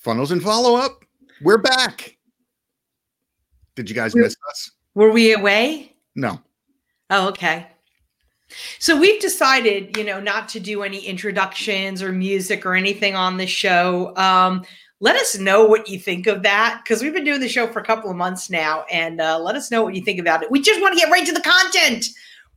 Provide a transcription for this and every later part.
Funnels and follow up. We're back. Did you guys miss us? Were we away? No. Oh, okay. So we've decided, you know, not to do any introductions or music or anything on the show. Um, let us know what you think of that because we've been doing the show for a couple of months now, and uh, let us know what you think about it. We just want to get right to the content,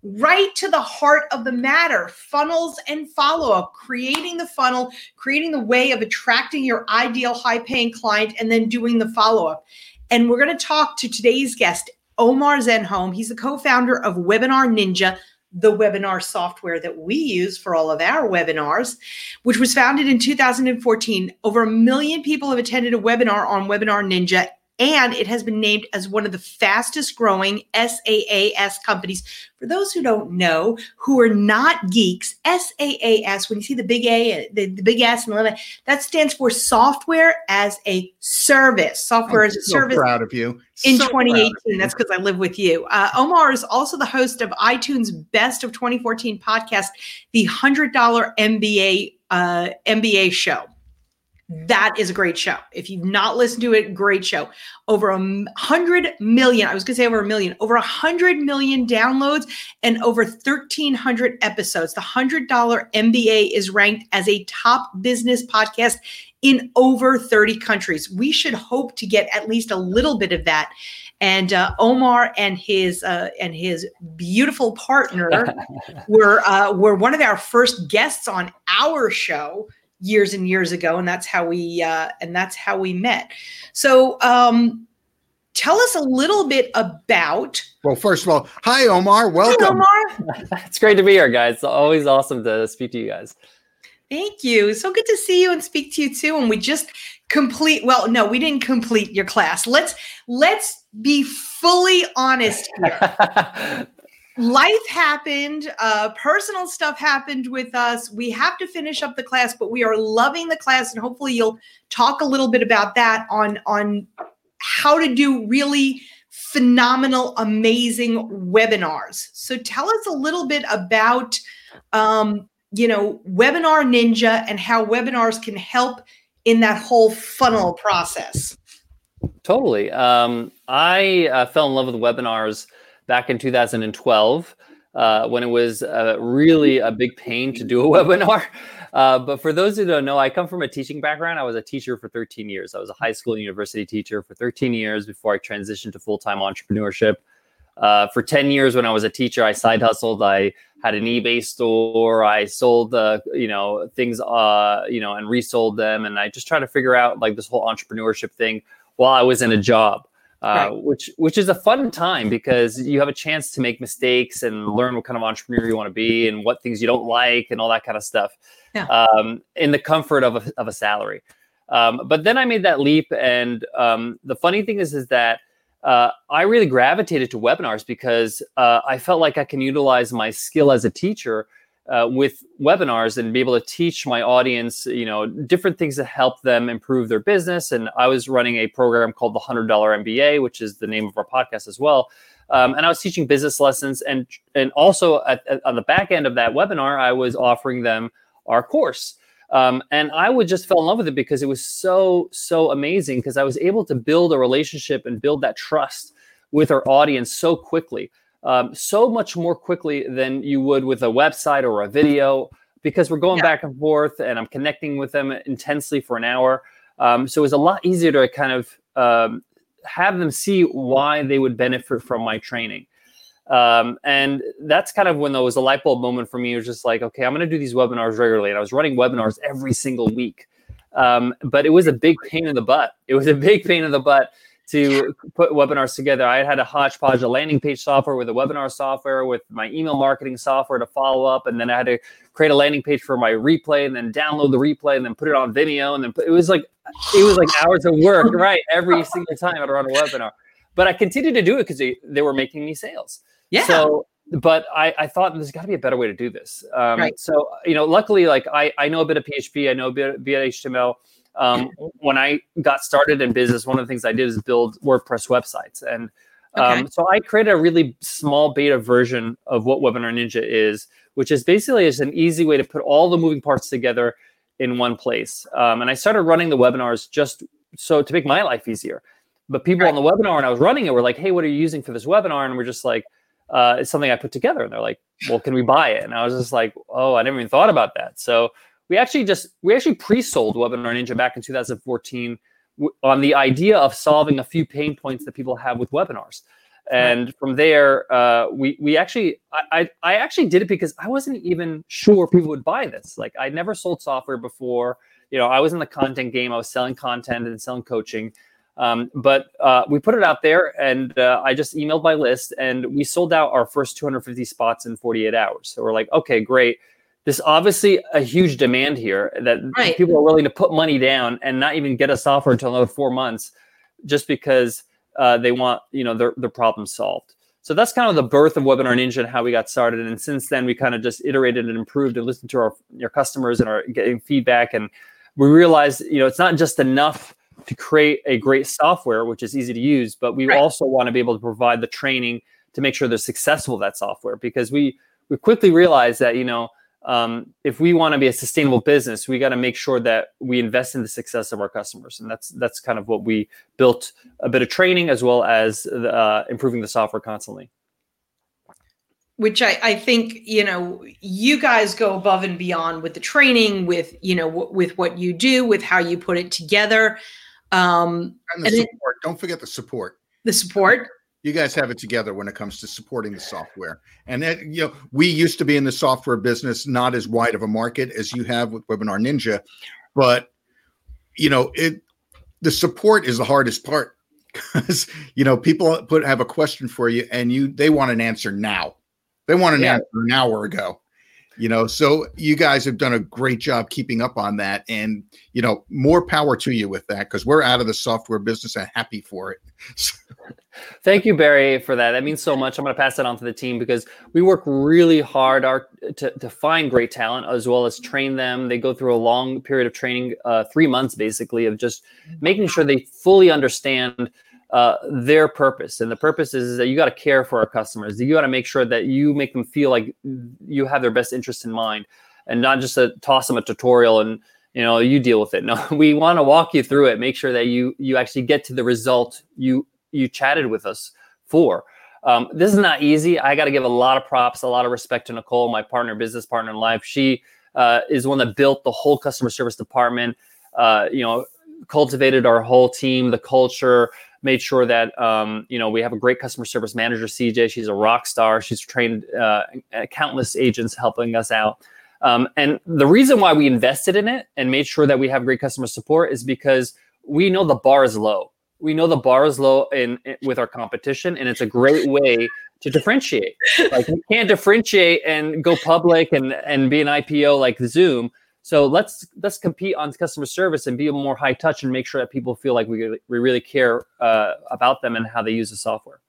right to the heart of the matter funnels and follow up, creating the funnel, creating the way of attracting your ideal high paying client, and then doing the follow up. And we're going to talk to today's guest, Omar Zenhom. He's the co founder of Webinar Ninja the webinar software that we use for all of our webinars, which was founded in 2014. Over a million people have attended a webinar on Webinar Ninja, and it has been named as one of the fastest growing SaaS companies. For those who don't know, who are not geeks, SaaS, when you see the big A, the, the big S and the that stands for Software as a Service. Software I'm as a so Service proud of you. in So 2018. you. That's because I live with you. Uh, Omar is also the host of iTunes Best of 2014 podcast, the $100 MBA uh, MBA show. That is a great show. If you've not listened to it, great show. Over a hundred million, I was going to say over a million, over a hundred million downloads and over 1,300 episodes. The $100 MBA is ranked as a top business podcast in over 30 countries. We should hope to get at least a little bit of that. And uh, Omar and his uh, and his beautiful partner were uh, were one of our first guests on our show years and years ago, and that's how we uh, and that's how we met. So, um, tell us a little bit about Well, first of all, hi, Omar. Hi, Welcome. Omar. it's great to be here, guys. It's always awesome to speak to you guys. Thank you. So good to see you and speak to you too. And we just complete. Well, no, we didn't complete your class. Let's let's be fully honest here. life happened uh, personal stuff happened with us. We have to finish up the class but we are loving the class and hopefully you'll talk a little bit about that on on how to do really phenomenal amazing webinars. So tell us a little bit about um, you know webinar ninja and how webinars can help in that whole funnel process. Totally. Um, I uh, fell in love with webinars back in 2012 uh, when it was uh, really a big pain to do a webinar. Uh, but for those who don't know, I come from a teaching background. I was a teacher for 13 years. I was a high school and university teacher for 13 years before I transitioned to full time entrepreneurship. Uh, for 10 years, when I was a teacher, I side hustled. I had an eBay store. I sold, uh, you know, things, uh, you know, and resold them. And I just tried to figure out like this whole entrepreneurship thing while I was in a job. Uh, Right. which which is a fun time because you have a chance to make mistakes and learn what kind of entrepreneur you want to be and what things you don't like and all that kind of stuff Yeah. um, in the comfort of a, of a salary. Um, but then I made that leap, and um, the funny thing is, is that uh, I really gravitated to webinars because uh, I felt like I can utilize my skill as a teacher uh, with webinars and be able to teach my audience, you know, different things to help them improve their business. And I was running a program called the Hundred Dollar MBA, which is the name of our podcast as well. Um, and I was teaching business lessons, and and also at, at- on the back end of that webinar, I was offering them our course. Um, and I would just fell in love with it because it was so so amazing because I was able to build a relationship and build that trust with our audience so quickly um, so much more quickly than you would with a website or a video because we're going Yeah. back and forth and I'm connecting with them intensely for an hour. Um, so it was a lot easier to kind of um, have them see why they would benefit from my training. Um, and that's kind of when there was a light bulb moment for me. It was just like, okay, I'm going to do these webinars regularly. And I was running webinars every single week. Um, but it was a big pain in the butt. It was a big pain in the butt to put webinars together. I had a hodgepodge, a landing page software with a webinar software, with my email marketing software to follow up, and then I had to create a landing page for my replay, and then download the replay, and then put it on Vimeo, and then put, it was like it was like hours of work, right? Every single time I'd run a webinar, but I continued to do it because they, they were making me sales. yeah So, but I, I thought there's got to be a better way to do this. Um, Right. So, you know, luckily, like I, I know a bit of PHP, I know a bit, a bit of HTML. Um, when I got started in business, one of the things I did is build WordPress websites. And um, Okay. so I created a really small beta version of what Webinar Ninja is, which is basically is an easy way to put all the moving parts together in one place. Um, and I started running the webinars just so to make my life easier. But people right. on the webinar when I was running it were like, "Hey, what are you using for this webinar?" And we're just like, uh, "It's something I put together." And they're like, "Well, can we buy it?" And I was just like, "Oh, I never even thought about that." So we actually just we actually pre-sold Webinar Ninja back in 2014 w- on the idea of solving a few pain points that people have with webinars. And from there, uh, we we actually I, I, I actually did it because I wasn't even sure people would buy this. Like I never sold software before. You know, I was in the content game. I was selling content and selling coaching. Um, but uh, we put it out there, and uh, I just emailed my list, and we sold out our first 250 spots in 48 hours. So we're like, okay, great. There's obviously a huge demand here that right. people are willing to put money down and not even get a software until another four months, just because uh, they want you know their their problem solved. So that's kind of the birth of Webinar Ninja and how we got started. And since then, we kind of just iterated and improved and listened to our your customers and are getting feedback. And we realized, you know, it's not just enough to create a great software, which is easy to use, but we right. also want to be able to provide the training to make sure they're successful with that software because we we quickly realized that you know um, if we want to be a sustainable business, we got to make sure that we invest in the success of our customers, and that's that's kind of what we built a bit of training as well as uh, improving the software constantly. Which I, I think you know you guys go above and beyond with the training, with you know w- with what you do, with how you put it together, um, and the and support. It, Don't forget the support. The support you guys have it together when it comes to supporting the software. And that, you know, we used to be in the software business, not as wide of a market as you have with Webinar Ninja, but you know, it the support is the hardest part because you know people put have a question for you and you they want an answer now. They want an yeah. answer an hour ago you know so you guys have done a great job keeping up on that and you know more power to you with that because we're out of the software business and happy for it. Thank you barry for that. That means so much. I'm going to pass that on to the team because we work really hard our, to, to find great talent as well as train them. They go through a long period of training uh, three months basically of just making sure they fully understand uh, their purpose. And the purpose is, is that you got to care for our customers. You got to make sure that you make them feel like you have their best interest in mind and not just to toss them a tutorial and you know you deal with it. No, we want to walk you through it, make sure that you you actually get to the result you you chatted with us for. Um, this is not easy. I got to give a lot of props, a lot of respect to Nicole, my partner, business partner in life. She uh, is one that built the whole customer service department. Uh, you know, cultivated our whole team, the culture, made sure that um, you know we have a great customer service manager, CJ. She's a rock star. She's trained uh, countless agents helping us out. Um, and the reason why we invested in it and made sure that we have great customer support is because we know the bar is low. We know the bar is low in, in with our competition, and it's a great way to differentiate. Like you can't differentiate and go public and and be an IPO like Zoom so let's let's compete on customer service and be more high touch and make sure that people feel like we we really care uh, about them and how they use the software.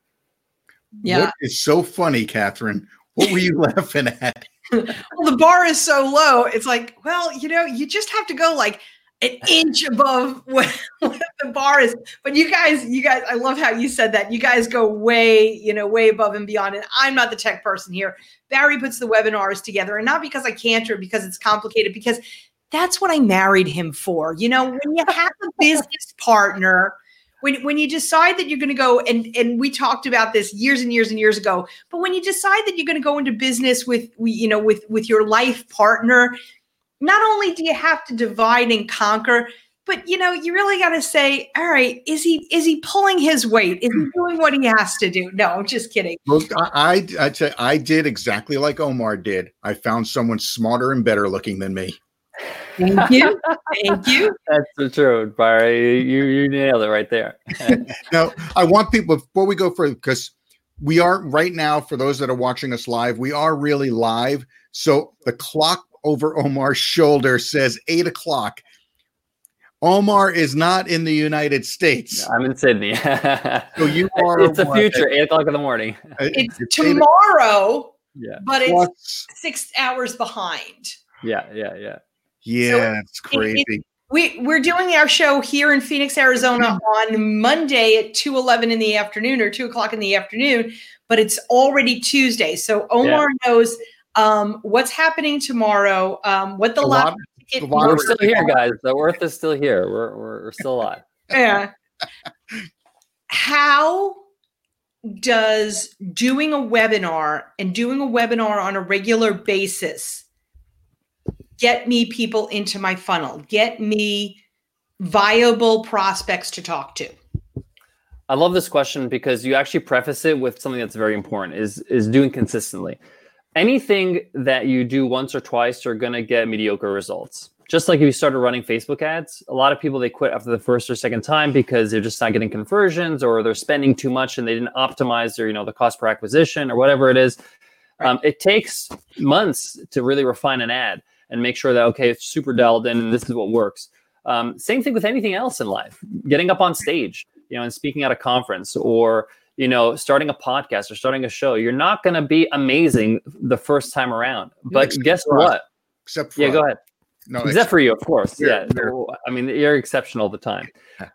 Yeah, it's so funny, Catherine. What were you laughing at? well, the bar is so low. It's like, well, you know, you just have to go like an inch above what, what, the bar is. But you guys, you guys, I love how you said that. You guys go way, you know, way above and beyond. And I'm not the tech person here. Barry puts the webinars together, and not because I can't or because it's complicated, because that's what I married him for. You know, when you have a business partner, when when you decide that you're going to go and and we talked about this years and years and years ago, but when you decide that you're going to go into business with you know with with your life partner, not only do you have to divide and conquer, but you know you really got to say all right is he is he pulling his weight? Is he doing what he has to do? No i'm just kidding. Look, i i say I did exactly like omar did. I found someone smarter and better looking than me. Thank you. Thank you. That's the truth barry you you nailed it right there. Now i want people before we go further because we are right now for those that are watching us live we are really live. So the clock over Omar's shoulder says eight o'clock. Omar is not in the United States. I'm in Sydney. so you are. It's the future, eight o'clock in the morning. Uh, it's, it's tomorrow. Yeah. But it's six hours behind. Yeah, yeah, yeah. Yeah, so it's crazy. It, it, we we're doing our show here in Phoenix, Arizona mm-hmm. on Monday at two eleven in the afternoon or two o'clock in the afternoon, but it's already Tuesday. So Omar yeah. knows um, what's happening tomorrow, um, what the lottery It- We're still here, guys. The Earth is still here. We're we're, we're still alive. yeah. How does doing a webinar and doing a webinar on a regular basis get me people into my funnel, get me viable prospects to talk to? I love this question because you actually preface it with something that's very important is is doing consistently. Anything that you do once or twice you're going to get mediocre results. Just like if you started running Facebook ads, a lot of people they quit after the first or second time because they're just not getting conversions or they're spending too much and they didn't optimize their you know the cost per acquisition or whatever it is. Um, it takes months to really refine an ad and make sure that okay it's super dialed in and this is what works. Um, same thing with anything else in life. Getting up on stage, you know, and speaking at a conference or you know starting a podcast or starting a show. You're not going to be amazing the first time around, but Except guess us. what? Except for Yeah, go ahead. No, Except for you, of course. Yeah. I mean, you're exceptional all the time.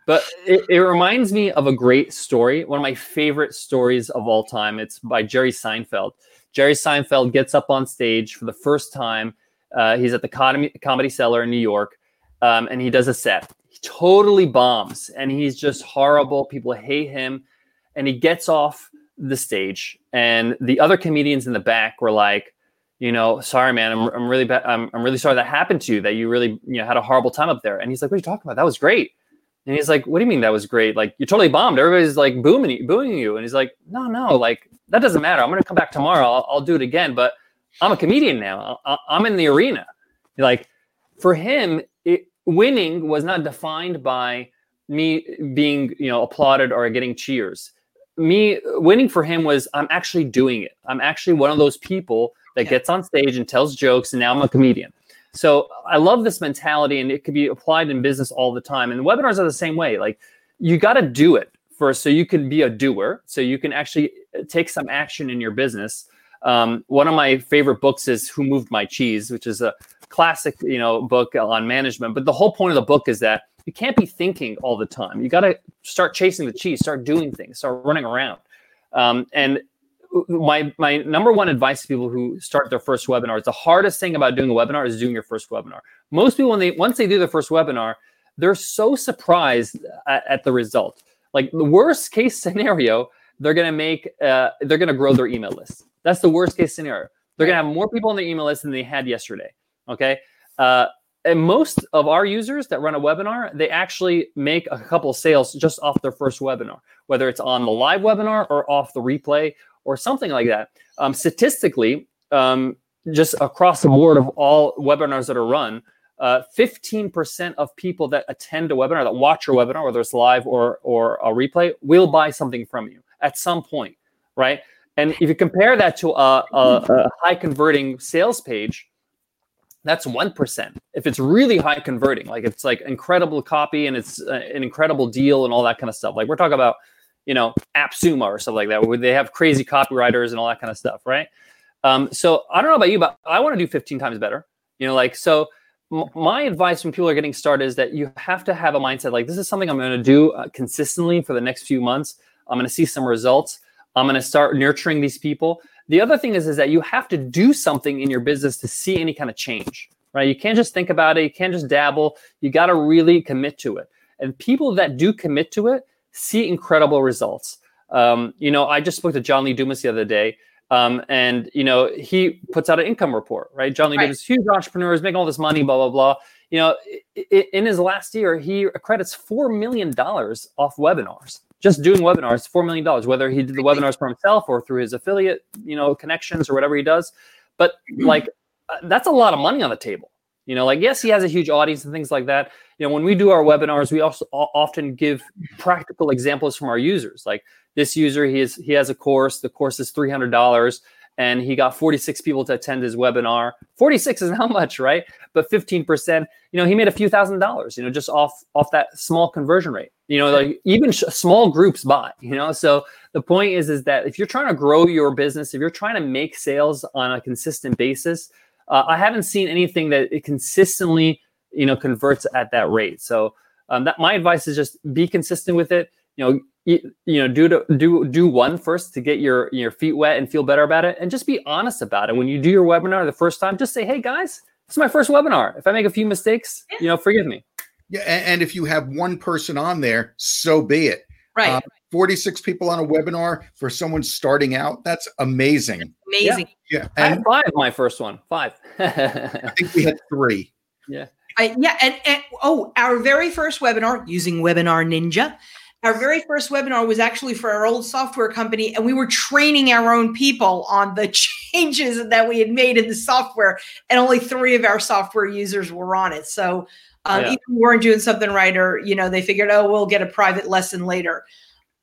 But it, it reminds me of a great story, one of my favorite stories of all time. It's by Jerry Seinfeld. Jerry Seinfeld gets up on stage for the first time. Uh, he's at the Comedy, Comedy Cellar in New York, um, and he does a set. He totally bombs, and he's just horrible. People hate him, and he gets off the stage, and the other comedians in the back were like, you know, sorry, man, I'm, I'm really bad. I'm, I'm really sorry that happened to you, that you really, you know, had a horrible time up there. And he's like, what are you talking about? That was great. And he's like, what do you mean that was great? Like, you totally bombed. Everybody's like booming, booing you. And he's like, no, no, like, that doesn't matter. I'm going to come back tomorrow. I'll, I'll do it again. But I'm a comedian now. I, I'm in the arena. Like, for him, it, winning was not defined by me being, you know, applauded or getting cheers. Me winning for him was I'm actually doing it. I'm actually one of those people that Yeah. gets on stage and tells jokes, and now I'm a comedian. So I love this mentality, and it could be applied in business all the time. And webinars are the same way. Like you got to do it first, so you can be a doer, so you can actually uh, take some action in your business. Um, one of my favorite books is "Who Moved My Cheese," which is a classic, you know, book on management. But the whole point of the book is that you can't be thinking all the time. You got to start chasing the cheese, start doing things, start running around. Um, and my my number one advice to people who start their first webinar is the hardest thing about doing a webinar is doing your first webinar. Most people when they once they do their first webinar, they're so surprised at, at the result. Like the worst case scenario, they're gonna make uh, they're gonna grow their email list. That's the worst case scenario. They're gonna have more people on their email list than they had yesterday. Okay. Uh, and most of our users that run a webinar, they actually make a couple sales just off their first webinar, whether it's on the live webinar or off the replay or something like that. Um, statistically, um, just across the board of all webinars that are run, uh, 15% of people that attend a webinar, that watch your webinar, whether it's live or, or a replay, will buy something from you at some point, right? And if you compare that to a, a, a high converting sales page, that's 1%. If it's really high converting, like it's like incredible copy and it's uh, an incredible deal and all that kind of stuff. Like we're talking about, you know, AppSumo or stuff like that, where they have crazy copywriters and all that kind of stuff, right? Um, so I don't know about you, but I want to do 15 times better. You know, like so. M- my advice when people are getting started is that you have to have a mindset like this is something I'm going to do uh, consistently for the next few months. I'm going to see some results. I'm going to start nurturing these people. The other thing is, is that you have to do something in your business to see any kind of change, right? You can't just think about it. You can't just dabble. You got to really commit to it. And people that do commit to it see incredible results. Um, you know, I just spoke to John Lee Dumas the other day, um, and you know, he puts out an income report, right? John Lee Right. Dumas, huge entrepreneur, is making all this money, blah blah blah. You know, in his last year, he accredits four million dollars off webinars, just doing webinars, four million dollars. Whether he did the webinars for himself or through his affiliate, you know, connections or whatever he does, but like uh, that's a lot of money on the table. You know, like yes, he has a huge audience and things like that. You know, when we do our webinars, we also often give practical examples from our users. Like this user, he is he has a course. The course is three hundred dollars, and he got forty six people to attend his webinar. Forty six is not much, right? But fifteen percent, you know, he made a few thousand dollars. You know, just off off that small conversion rate. You know, like even sh- small groups buy. You know, so the point is is that if you're trying to grow your business, if you're trying to make sales on a consistent basis, uh, I haven't seen anything that it consistently you know converts at that rate. So um, that my advice is just be consistent with it. You know, you, you know, do to, do do one first to get your your feet wet and feel better about it, and just be honest about it. When you do your webinar the first time, just say, "Hey guys, It's my first webinar. If I make a few mistakes, you know, forgive me. Yeah, and, and if you have one person on there, so be it. Right. Uh, 46 people on a webinar for someone starting out, that's amazing. Amazing. Yeah. I had And five my first one. Five. I think we had three. yeah. I, yeah, and, and oh, our very first webinar using Webinar Ninja. Our very first webinar was actually for our old software company, and we were training our own people on the changes that we had made in the software, and only three of our software users were on it. So um, Yeah. we weren't doing something right, or you know, they figured, oh, we'll get a private lesson later.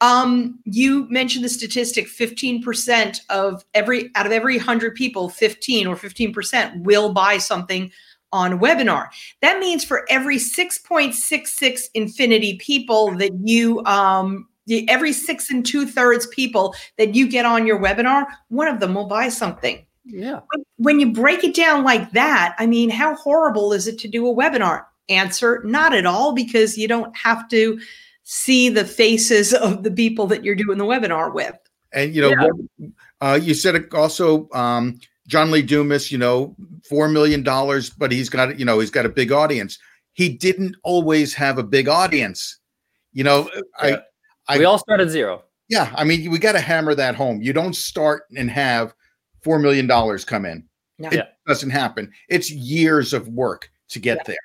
Um, you mentioned the statistic: fifteen percent of every out of every hundred people, fifteen or fifteen percent will buy something on webinar. That means for every 6.66 infinity people that you um every six and two thirds people that you get on your webinar, one of them will buy something. Yeah. When, when you break it down like that, I mean, how horrible is it to do a webinar? Answer: Not at all, because you don't have to see the faces of the people that you're doing the webinar with. And you know, Yeah. uh, you said it also, um, John Lee Dumas, you know, four million dollars, but he's got, you know, he's got a big audience. He didn't always have a big audience. You know, Yeah. I, I we all start at zero. yeah, I mean, we got to hammer that home. You don't start and have four million dollars come in. No. It Yeah. doesn't happen. It's years of work to get there.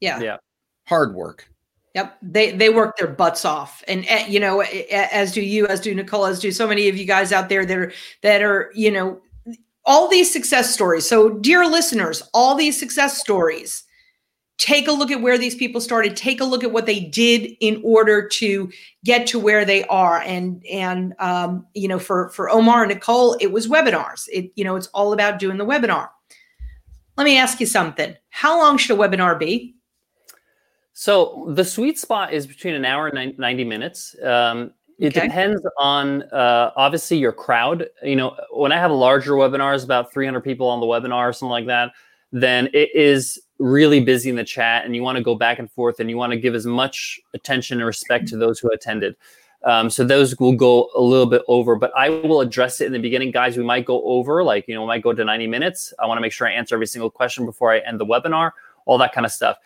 Yeah. Yeah. Hard work. Yep, they they work their butts off, and uh, you know, a- a- as do you, as do Nicole, as do so many of you guys out there that are that are you know all these success stories. So, dear listeners, all these success stories. Take a look at where these people started. Take a look at what they did in order to get to where they are. And and um, you know, for for Omar and Nicole, it was webinars. It you know, it's all about doing the webinar. Let me ask you something. How long should a webinar be? So the sweet spot is between an hour and 90 minutes. Um, it Okay. depends on uh, obviously your crowd. You know, when I have larger webinars, about 300 people on the webinar or something like that, then it is really busy in the chat and you want to go back and forth and you want to give as much attention and respect to those who attended. Um, so those will go a little bit over, but I will address it in the beginning, guys. We might go over, like, you know, we might go to 90 minutes. I want to make sure I answer every single question before I end the webinar, all that kind of stuff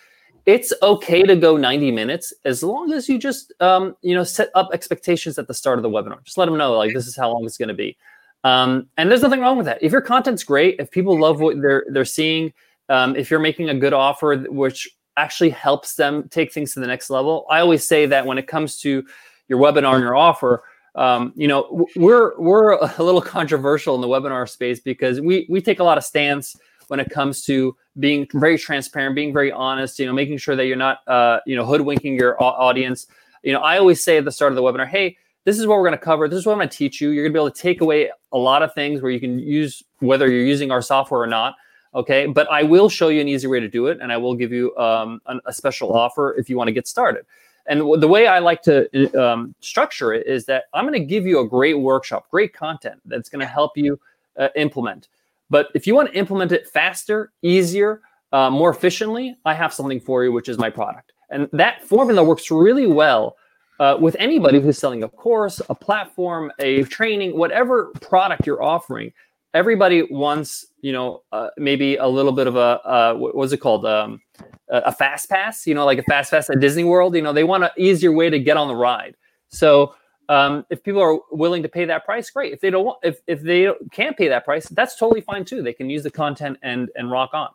it's okay to go 90 minutes as long as you just um, you know set up expectations at the start of the webinar. Just let them know like this is how long it's going to be. Um, and there's nothing wrong with that. If your content's great if people love what they're they're seeing um, if you're making a good offer which actually helps them take things to the next level i always say that when it comes to your webinar and your offer um, you know we're we're a little controversial in the webinar space because we we take a lot of stance when it comes to being very transparent, being very honest, you know, making sure that you're not, uh, you know, hoodwinking your audience. You know, I always say at the start of the webinar, hey, this is what we're going to cover. This is what I'm going to teach you. You're going to be able to take away a lot of things where you can use whether you're using our software or not. Okay, but I will show you an easy way to do it, and I will give you um, an, a special offer if you want to get started. And w- the way I like to um, structure it is that I'm going to give you a great workshop, great content that's going to help you uh, implement. But if you want to implement it faster, easier, uh, more efficiently, I have something for you, which is my product. And that formula works really well uh, with anybody who's selling a course, a platform, a training, whatever product you're offering. Everybody wants, you know, uh, maybe a little bit of a uh, what was it called, um, a a fast pass, you know, like a fast pass at Disney World. You know, they want an easier way to get on the ride. So um, if people are willing to pay that price, great. If they don't want, if if they can't pay that price, that's totally fine too. They can use the content and and rock on.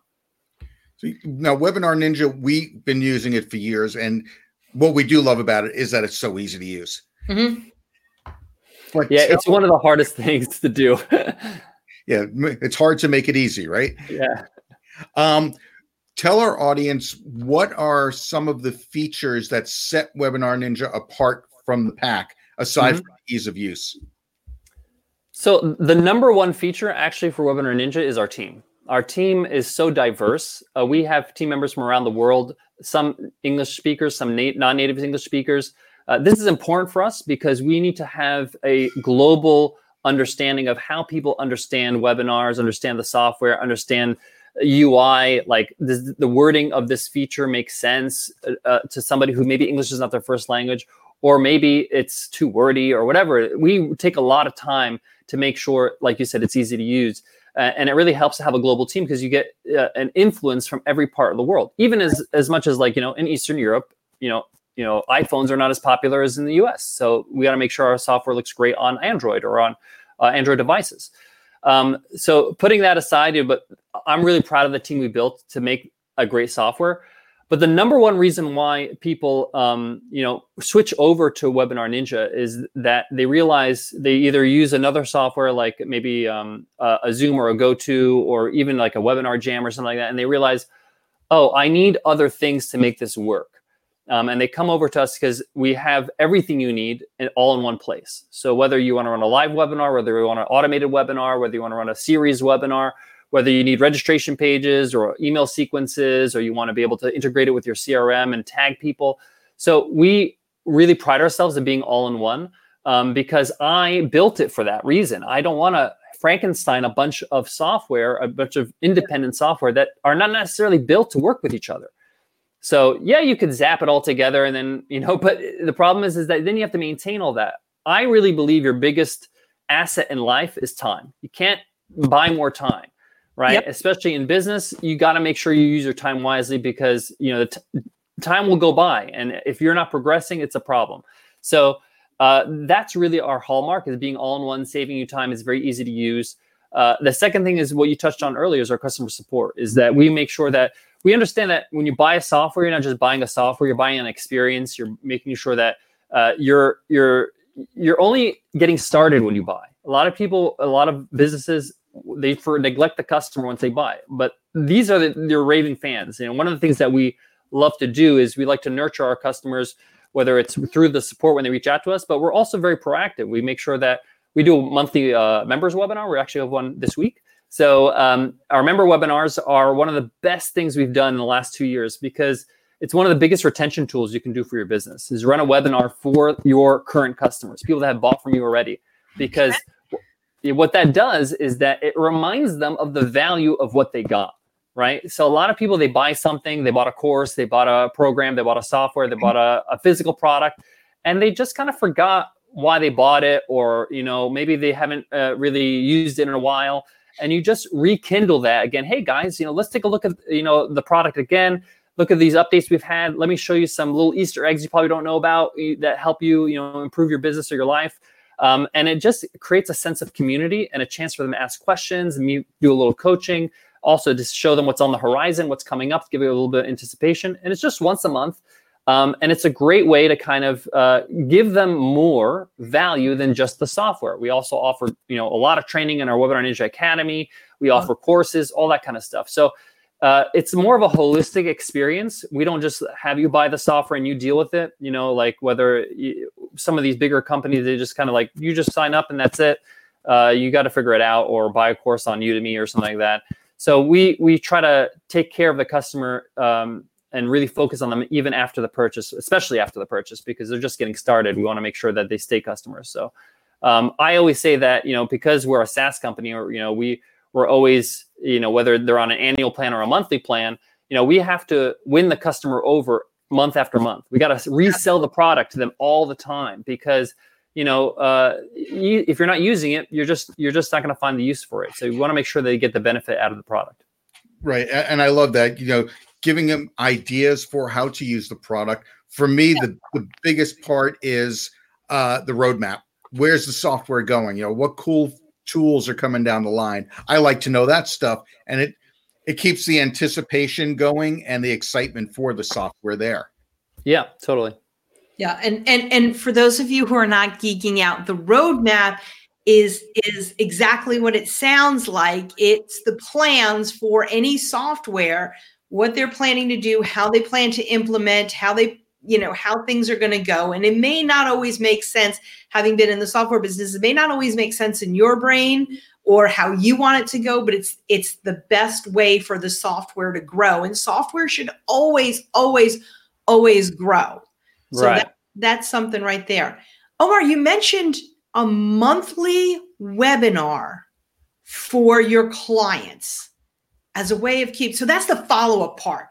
So now, Webinar Ninja, we've been using it for years, and what we do love about it is that it's so easy to use. Mhm. But Yeah, tell- it's one of the hardest things to do. yeah, it's hard to make it easy, right? yeah. Um, tell our audience what are some of the features that set Webinar Ninja apart from the pack, aside Mhm. from ease of use. So the number one feature actually for Webinar Ninja is our team. Our team is so diverse. Uh, we have team members from around the world, some English speakers, some na- non-native English speakers. Uh, this is important for us because we need to have a global understanding of how people understand webinars, understand the software, understand UI. Like this, the wording of this feature makes sense uh, uh, to somebody who maybe English is not their first language, or maybe it's too wordy or whatever. We take a lot of time to make sure, like you said, it's easy to use. uh, and it really helps to have a global team because you get uh, an influence from every part of the world even as as much as like you know in eastern europe you know you know iphones are not as popular as in the us so we got to make sure our software looks great on android or on uh, android devices um, so putting that aside but i'm really proud of the team we built to make a great software but the number one reason why people, um, you know, switch over to Webinar Ninja is that they realize they either use another software like maybe um, a, a Zoom or a GoTo or even like a Webinar Jam or something like that, and they realize, oh, I need other things to make this work. Um, and they come over to us because we have everything you need in, all in one place. So whether you want to run a live webinar, whether you want an automated webinar, whether you want to run a series webinar, whether you need registration pages or email sequences, or you want to be able to integrate it with your CRM and tag people. So we really pride ourselves in being all in one um, because I built it for that reason. I don't want to Frankenstein a bunch of software, a bunch of independent software that are not necessarily built to work with each other. So yeah, you could zap it all together and then, you know, but the problem is, is that then you have to maintain all that. I really believe your biggest asset in life is time. You can't buy more time right? Yep. Especially in business, you got to make sure you use your time wisely because you know the t- time will go by, and if you're not progressing, it's a problem. So uh, that's really our hallmark is being all in one, saving you time. It's very easy to use. Uh, the second thing is what you touched on earlier is our customer support. Is that we make sure that we understand that when you buy a software, you're not just buying a software, you're buying an experience. You're making sure that uh, you're you're you're only getting started when you buy. A lot of people, a lot of businesses they for neglect the customer once they buy. But these are the, your raving fans. You know, one of the things that we love to do is we like to nurture our customers, whether it's through the support when they reach out to us, but we're also very proactive. We make sure that we do a monthly uh, members webinar. We actually have one this week. So um, our member webinars are one of the best things we've done in the last two years because it's one of the biggest retention tools you can do for your business is run a webinar for your current customers, people that have bought from you already. Because what that does is that it reminds them of the value of what they got right? So a lot of people they buy something they bought a course they bought a program they bought a software they bought a, a physical product and they just kind of forgot why they bought it or you know maybe they haven't uh, really used it in a while. And you just rekindle that again. Hey guys you know let's take a look at you know the product again. Look at these updates we've had. Let me show you some little easter eggs you probably don't know about that help you you know improve your business or your life um, and it just creates a sense of community and a chance for them to ask questions and do a little coaching. Also, to show them what's on the horizon, what's coming up, give you a little bit of anticipation. And it's just once a month. Um, and it's a great way to kind of uh, give them more value than just the software. We also offer, you know, a lot of training in our Webinar Ninja Academy. We offer courses, all that kind of stuff. So uh, it's more of a holistic experience. We don't just have you buy the software and you deal with it. You know, like whether you, some of these bigger companies, they just kind of like you just sign up and that's it. Uh, you got to figure it out or buy a course on Udemy or something like that. So we we try to take care of the customer um, and really focus on them even after the purchase, especially after the purchase, because they're just getting started. We want to make sure that they stay customers. So um, I always say that you know because we're a SaaS company or you know we we're always, you know, whether they're on an annual plan or a monthly plan, you know, we have to win the customer over month after month. We got to resell the product to them all the time because, you know, uh, you, if you're not using it, you're just you're just not going to find the use for it. So you want to make sure they get the benefit out of the product. Right, and I love that. You know, giving them ideas for how to use the product. For me, yeah. the the biggest part is uh, the roadmap. Where's the software going? You know, what cool tools are coming down the line. I like to know that stuff, and it it keeps the anticipation going and the excitement for the software there. Yeah, totally. Yeah, and and and for those of you who are not geeking out, the roadmap is is exactly what it sounds like. It's the plans for any software, what they're planning to do, how they plan to implement, how they you know how things are going to go. And it may not always make sense having been in the software business it may not always make sense in your brain or how you want it to go but it's it's the best way for the software to grow. And software should always always always grow. So right. that, that's something right there. Omar you mentioned a monthly webinar for your clients as a way of keep so that's the follow-up part.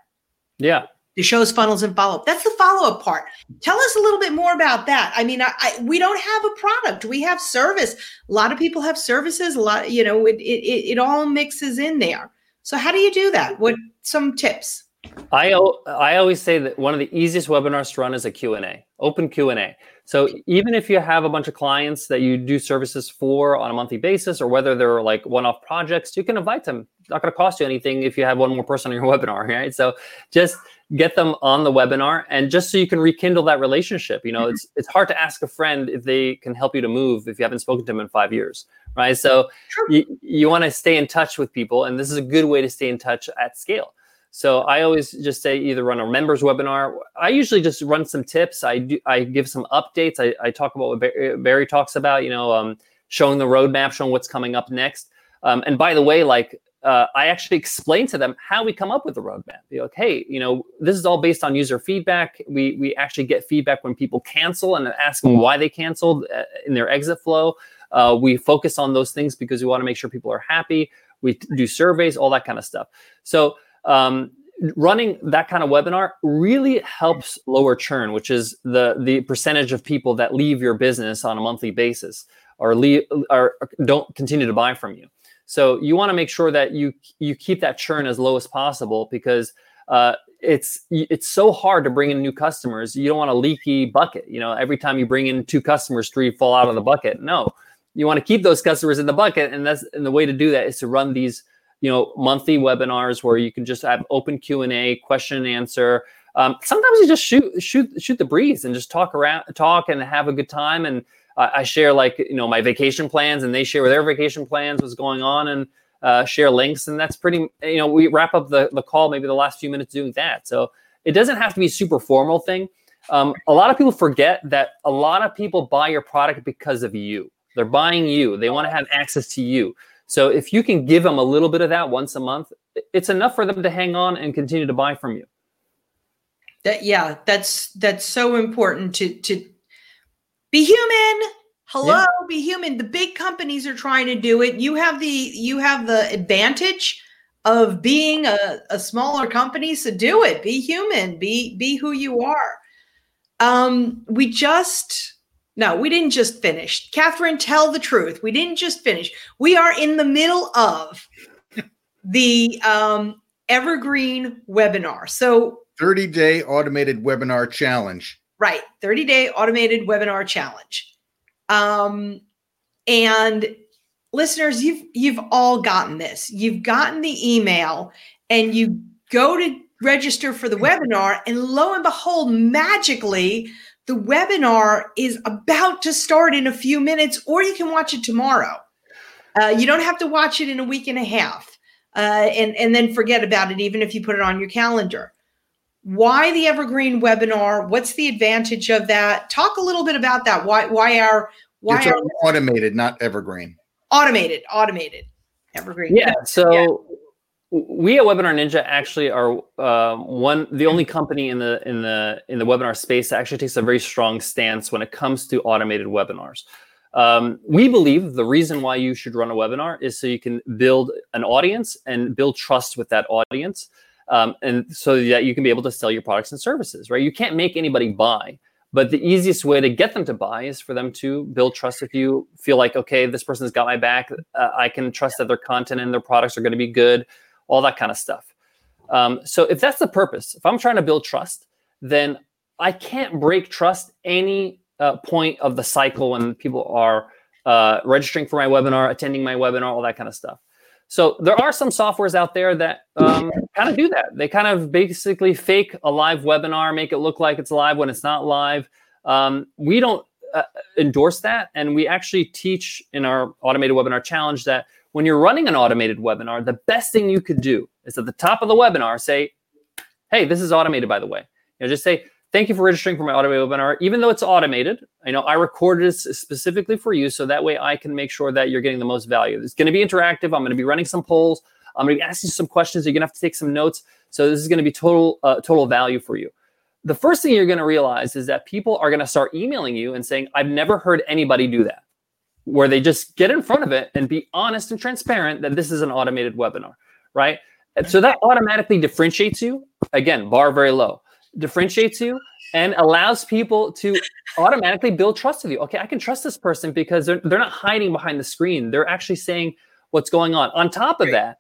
Yeah the show's funnels and follow up. That's the follow up part. Tell us a little bit more about that. I mean, I, I, we don't have a product, we have service. A lot of people have services. A lot, you know, it, it, it all mixes in there. So how do you do that? What some tips? I I always say that one of the easiest webinars to run is a Q&A, open Q&A. So even if you have a bunch of clients that you do services for on a monthly basis, or whether they're like one-off projects, you can invite them. It's not going to cost you anything if you have one more person on your webinar, right? So just get them on the webinar, and just so you can rekindle that relationship. You know, mm-hmm. it's it's hard to ask a friend if they can help you to move if you haven't spoken to them in five years, right? So sure. you you want to stay in touch with people, and this is a good way to stay in touch at scale. So I always just say either run a members webinar. I usually just run some tips. I do I give some updates. I, I talk about what Barry talks about, you know, um, showing the roadmap, showing what's coming up next. Um, and by the way, like uh, I actually explain to them how we come up with the roadmap. Be like, hey, you know, this is all based on user feedback. We we actually get feedback when people cancel and ask them why they canceled uh, in their exit flow. Uh, we focus on those things because we want to make sure people are happy. We do surveys, all that kind of stuff. So um, running that kind of webinar really helps lower churn, which is the the percentage of people that leave your business on a monthly basis or leave or don't continue to buy from you. So you want to make sure that you you keep that churn as low as possible because uh, it's it's so hard to bring in new customers. You don't want a leaky bucket. You know, every time you bring in two customers, three fall out of the bucket. No, you want to keep those customers in the bucket, and that's and the way to do that is to run these you know monthly webinars where you can just have open q&a question and answer. Um, sometimes you just shoot shoot shoot the breeze and just talk around talk and have a good time. And uh, i share like you know my vacation plans and they share their vacation plans what's going on and uh, share links. And that's pretty you know we wrap up the, the call maybe the last few minutes doing that. So it doesn't have to be super formal thing. Um, a lot of people forget that a lot of people buy your product because of you. They're buying you. They want to have access to you so if you can give them a little bit of that once a month, it's enough for them to hang on and continue to buy from you. That yeah, that's that's so important to to be human. Hello, yeah. be human. The big companies are trying to do it. You have the you have the advantage of being a, a smaller company. So do it. Be human. Be be who you are. Um, we just no, we didn't just finish. Catherine, tell the truth. We didn't just finish. We are in the middle of the um, Evergreen webinar. So, 30 day automated webinar challenge. Right. 30 day automated webinar challenge. Um, and listeners, you've you've all gotten this. You've gotten the email and you go to register for the webinar, and lo and behold, magically the webinar is about to start in a few minutes, or you can watch it tomorrow. Uh, you don't have to watch it in a week and a half uh, and, and then forget about it, even if you put it on your calendar. Why the Evergreen webinar? What's the advantage of that? Talk a little bit about that. Why why are why are automated, not evergreen? Automated, automated. Evergreen. Yeah. So yeah we at Webinar Ninja actually are uh, one the only company in the in the in the webinar space that actually takes a very strong stance when it comes to automated webinars. Um, we believe the reason why you should run a webinar is so you can build an audience and build trust with that audience, um, and so that you can be able to sell your products and services. Right? You can't make anybody buy, but the easiest way to get them to buy is for them to build trust with you. Feel like okay, this person's got my back. Uh, I can trust that their content and their products are going to be good all that kind of stuff. Um, so if that's the purpose, if I'm trying to build trust, then I can't break trust any uh, point of the cycle when people are uh, registering for my webinar, attending my webinar, all that kind of stuff. So there are some softwares out there that um, kind of do that. They kind of basically fake a live webinar, make it look like it's live when it's not live. Um, we don't uh, endorse that, and we actually teach in our automated webinar challenge that when you're running an automated webinar, the best thing you could do is at the top of the webinar say, "Hey, this is automated, by the way." You know, just say, "Thank you for registering for my automated webinar." Even though it's automated, I know I recorded this specifically for you, so that way I can make sure that you're getting the most value. It's going to be interactive. I'm going to be running some polls. I'm going to be asking you some questions. You're going to have to take some notes. So this is going to be total uh, total value for you. The first thing you're going to realize is that people are going to start emailing you and saying, "I've never heard anybody do that." Where they just get in front of it and be honest and transparent that this is an automated webinar, right? And so that automatically differentiates you. Again, bar very low. differentiates you and allows people to automatically build trust with you. Okay, I can trust this person because they're, they're not hiding behind the screen. They're actually saying what's going on. On top of that,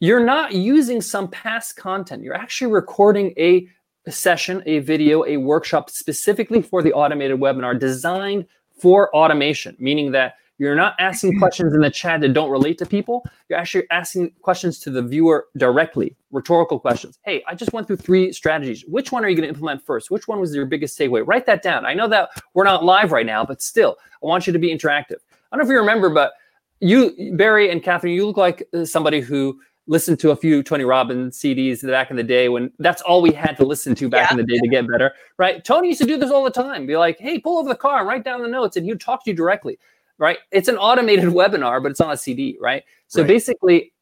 you're not using some past content. You're actually recording a session, a video, a workshop specifically for the automated webinar designed for automation, meaning that you're not asking questions in the chat that don't relate to people. You're actually asking questions to the viewer directly, rhetorical questions. Hey, I just went through three strategies. Which one are you going to implement first? Which one was your biggest takeaway? Write that down. I know that we're not live right now, but still, I want you to be interactive. I don't know if you remember, but you, Barry and Catherine, you look like uh, somebody who listened to a few Tony Robbins CDs back in the day when that's all we had to listen to back yeah. in the day to get better, right? Tony used to do this all the time. Be like, hey, pull over the car and write down the notes, and he'd talk to you directly right? It's an automated webinar, but it's on a CD, right? So right. basically,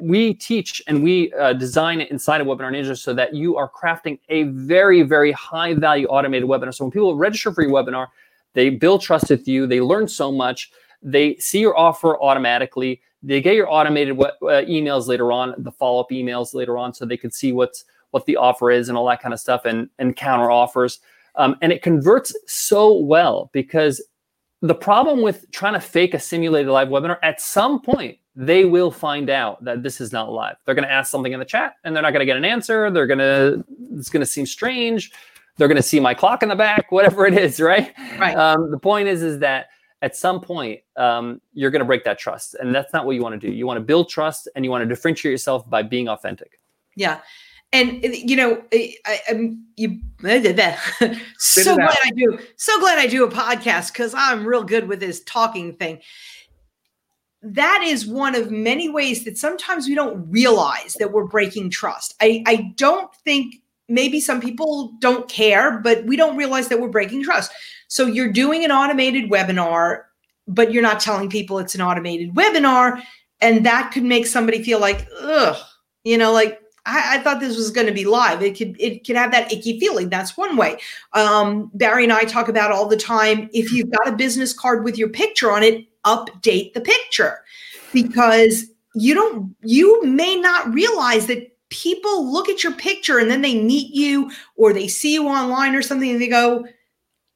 we teach and we uh, design it inside of Webinar Ninja so that you are crafting a very, very high value automated webinar. So when people register for your webinar, they build trust with you, they learn so much, they see your offer automatically, they get your automated we- uh, emails later on, the follow up emails later on, so they can see what's what the offer is and all that kind of stuff and and counter offers. Um, and it converts so well because the problem with trying to fake a simulated live webinar, at some point, they will find out that this is not live. They're going to ask something in the chat and they're not going to get an answer. They're going to, it's going to seem strange. They're going to see my clock in the back, whatever it is, right? Right. Um, the point is, is that at some point, um, you're going to break that trust. And that's not what you want to do. You want to build trust and you want to differentiate yourself by being authentic. Yeah and you know I, am you so glad I do so glad I do a podcast because I'm real good with this talking thing. That is one of many ways that sometimes we don't realize that we're breaking trust. I, I don't think maybe some people don't care, but we don't realize that we're breaking trust. So you're doing an automated webinar, but you're not telling people it's an automated webinar. And that could make somebody feel like, ugh, you know, like I, I, thought this was going to be live. It could it could have that icky feeling. That's one way. Um, Barry and I talk about all the time. If you've got a business card with your picture on it, update the picture because you don't. You may not realize that people look at your picture and then they meet you or they see you online or something and they go,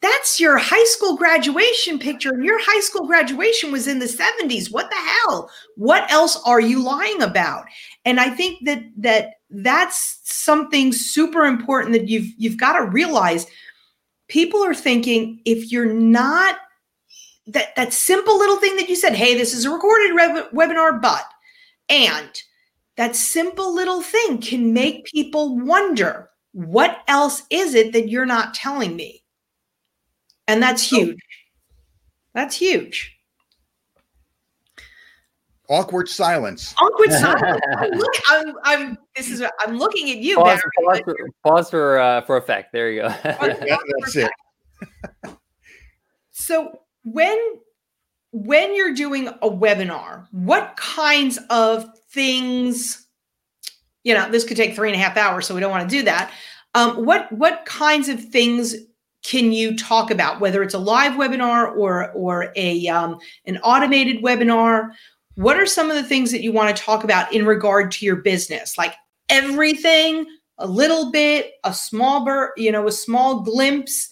that's your high school graduation picture and your high school graduation was in the 70s what the hell? What else are you lying about? And i think that that that's something super important that you've you've got to realize. People are thinking if you're not that that simple little thing that you said hey this is a recorded re- webinar but and that simple little thing can make people wonder what else is it that you're not telling me and that's huge. That's huge. Awkward silence. Awkward silence. Look, I'm, I'm. This is. I'm looking at you. Pause, pause for, pause for, uh, for effect. There you go. yeah, that's it. so when when you're doing a webinar, what kinds of things? You know, this could take three and a half hours, so we don't want to do that. Um, what what kinds of things can you talk about whether it's a live webinar or or a um, an automated webinar? What are some of the things that you want to talk about in regard to your business? Like everything a little bit a small bur- you know a small glimpse?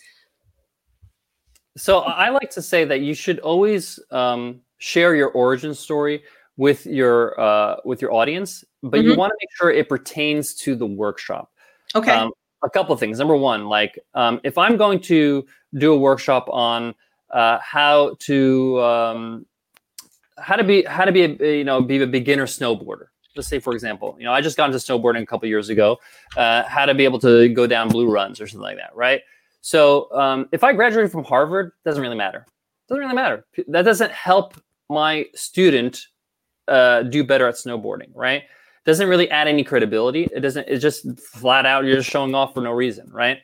So i like to say that you should always um, share your origin story with your uh, with your audience but mm-hmm. you want to make sure it pertains to the workshop. Okay. Um, a couple of things. Number one, like um, if I'm going to do a workshop on uh, how to um, how to be how to be a, you know be a beginner snowboarder. Let's say, for example, you know, I just got into snowboarding a couple years ago. Uh, how to be able to go down blue runs or something like that, right? So um, if I graduated from Harvard, doesn't really matter. Doesn't really matter. That doesn't help my student uh, do better at snowboarding, right? Doesn't really add any credibility. It doesn't. It's just flat out you're just showing off for no reason, right?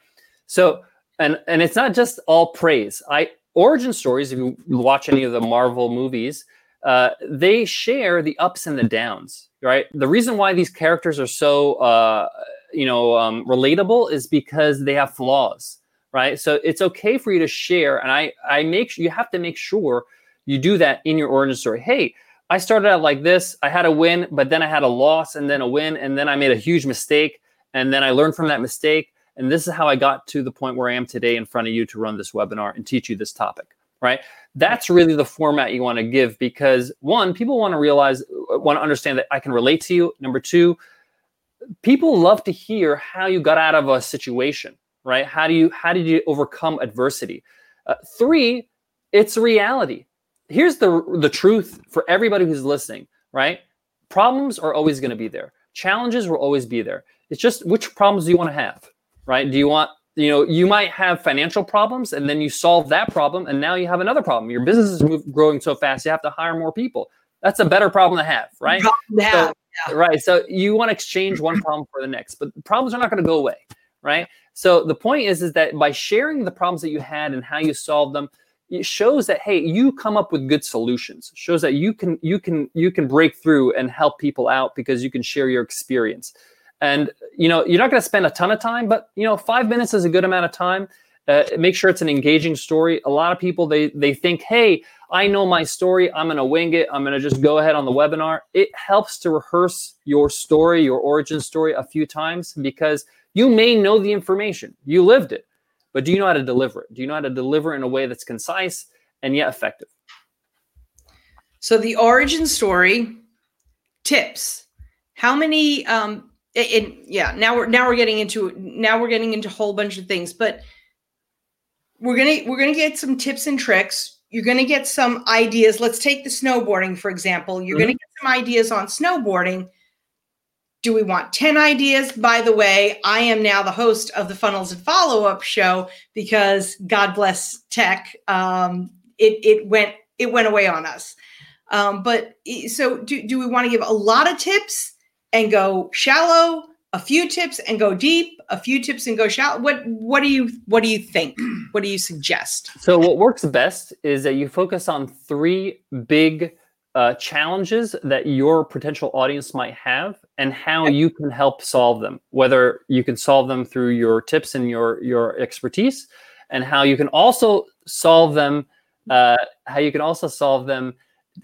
So and and it's not just all praise. I origin stories. If you watch any of the Marvel movies, uh, they share the ups and the downs, right? The reason why these characters are so uh, you know um, relatable is because they have flaws, right? So it's okay for you to share, and I I make sure you have to make sure you do that in your origin story. Hey, I started out like this. I had a win, but then I had a loss and then a win, and then I made a huge mistake, and then I learned from that mistake, And this is how I got to the point where I am today in front of you to run this webinar and teach you this topic, right? That's really the format you want to give because one, people want to realize, want to understand that I can relate to you. Number two, people love to hear how you got out of a situation, right? How do you how did you overcome adversity? Uh, three, it's reality. Here's the the truth for everybody who's listening, right? Problems are always going to be there. Challenges will always be there. It's just which problems do you want to have, right? Do you want you know you might have financial problems and then you solve that problem and now you have another problem your business is move, growing so fast you have to hire more people that's a better problem to have right Problem to have, so, right so you want to exchange one problem for the next but problems are not going to go away right so the point is is that by sharing the problems that you had and how you solved them it shows that hey you come up with good solutions. Shows that you can you can you can break through and help people out because you can share your experience. And you know you're not going to spend a ton of time but you know five minutes is a good amount of time. Uh, make sure it's an engaging story. A lot of people they they think hey i know my story. I'm going to wing it. I'm going to just go ahead on the webinar. It helps to rehearse your story your origin story a few times because you may know the information. You lived it but do you know how to deliver it do you know how to deliver in a way that's concise and yet effective So the origin story tips. How many um it, it- yeah, now we're now we're getting into now we're getting into a whole bunch of things, but we're to we're going to get some tips and tricks. You're going to get some ideas. Let's take the snowboarding for example. You're going to get some ideas on snowboarding. Do we want 10 ideas? By the way, I am now the host of the Funnels and Follow Up show because God bless tech. Um, it, it went it went away on us. Um, but so do, do we want to give a lot of tips and go shallow, a few tips and go deep, a few tips and go shallow? What what do you what do you think? What do you suggest? So what works best is that you focus on three big uh, challenges that your potential audience might have, and how you can help solve them. Whether you can solve them through your tips and your your expertise, and how you can also solve them. Uh, how you can also solve them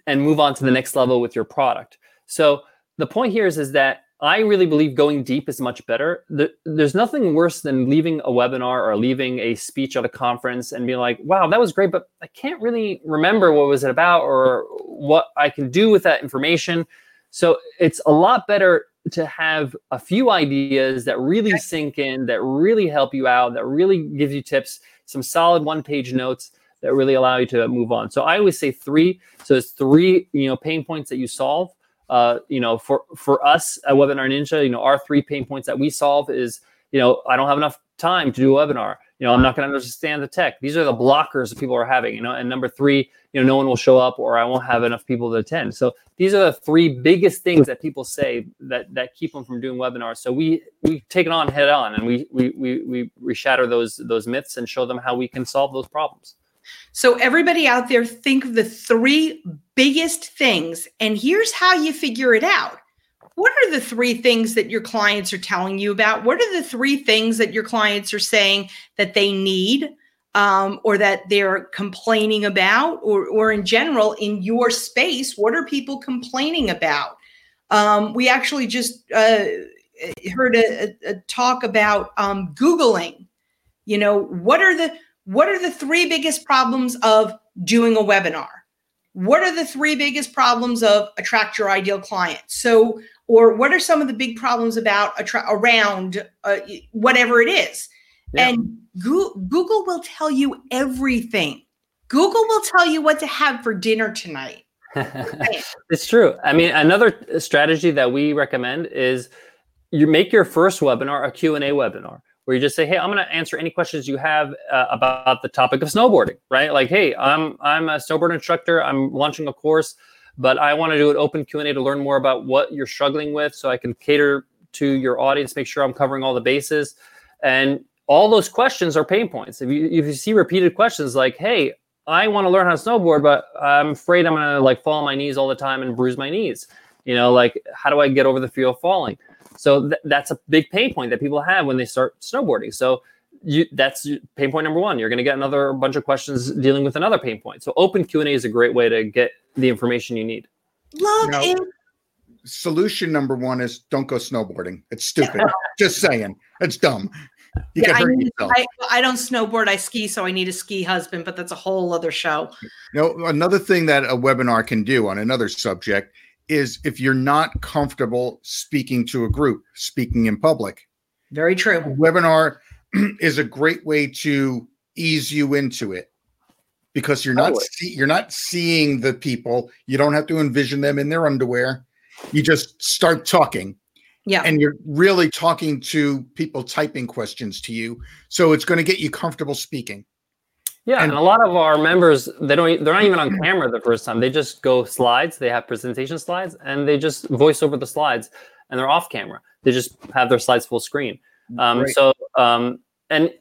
and move on to the next level with your product. So the point here is is that I really believe going deep is much better. The, there's nothing worse than leaving a webinar or leaving a speech at a conference and being like, wow, that was great, but I can't really remember what was it about or what I can do with that information. So it's a lot better to have a few ideas that really sink in, that really help you out, that really gives you tips, some solid one-page notes that really allow you to move on. So I always say three. So it's three, you know, pain points that you solve uh, you know, for for us at Webinar Ninja, you know, our three pain points that we solve is, you know, I don't have enough time to do a webinar. You know, I'm not going to understand the tech. These are the blockers that people are having. You know, and number three, you know, no one will show up, or I won't have enough people to attend. So these are the three biggest things that people say that that keep them from doing webinars. So we we take it on head on, and we we we we, we shatter those those myths and show them how we can solve those problems. So everybody out there, think of the three biggest things, and here's how you figure it out. What are the three things that your clients are telling you about? What are the three things that your clients are saying that they need, um, or that they're complaining about, or, or in general in your space? What are people complaining about? Um, we actually just uh, heard a, a- talk about um, Googling. You know, what are the what are the three biggest problems of doing a webinar? What are the three biggest problems of attract your ideal client? So, or what are some of the big problems about around uh, whatever it is? Yeah. And Goo- Google will tell you everything. Google will tell you what to have for dinner tonight. it's true. I mean, another strategy that we recommend is you make your first webinar a Q&A webinar where you just say, "Hey, I'm going to answer any questions you have uh, about the topic of snowboarding." Right? Like, "Hey, I'm I'm a snowboard instructor. I'm launching a course, but I want to do an open Q&A to learn more about what you're struggling with so I can cater to your audience, make sure I'm covering all the bases." And all those questions are pain points. If you if you see repeated questions like, "Hey, I want to learn how to snowboard, but I'm afraid I'm gonna like fall on my knees all the time and bruise my knees. You know, like how do I get over the fear of falling? So th- that's a big pain point that people have when they start snowboarding. So you that's pain point number one. You're gonna get another bunch of questions dealing with another pain point. So open Q and A is a great way to get the information you need. Love No. it. Solution number one is don't go snowboarding. It's stupid. Just saying. It's dumb. You Yeah, I, hurt need, yourself. I, I don't snowboard, I ski, so I need a ski husband, but that's a whole other show. Now, another thing that a webinar can do on another subject is if you're not comfortable speaking to a group, speaking in public, Very a true. webinar is a great way to ease you into it because you're not see, you're not seeing the people. You don't have to envision them in their underwear. You just start talking Yeah. and you're really talking to people typing questions to you. So it's going to get you comfortable speaking. Yeah, And- and, a lot of our members they don't they're not even on camera the first time. They just go slides. They have presentation slides, and they just voice over the slides, and they're off camera. They just have their slides full screen. Um, so um, and